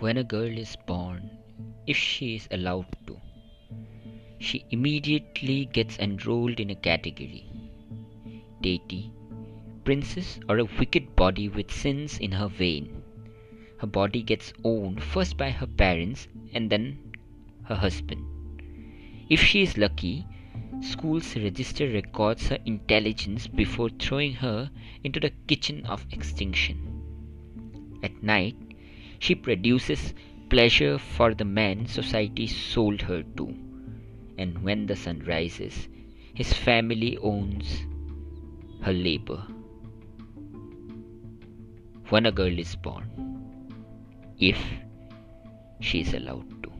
when a girl is born, if she is allowed to, she immediately gets enrolled in a category deity, princess, or a wicked body with sins in her vein. Her body gets owned first by her parents and then her husband. If she is lucky, schools register records her intelligence before throwing her into the kitchen of extinction. At night, she produces pleasure for the man society sold her to, and when the sun rises, his family owns her labor. When a girl is born, if she is allowed to.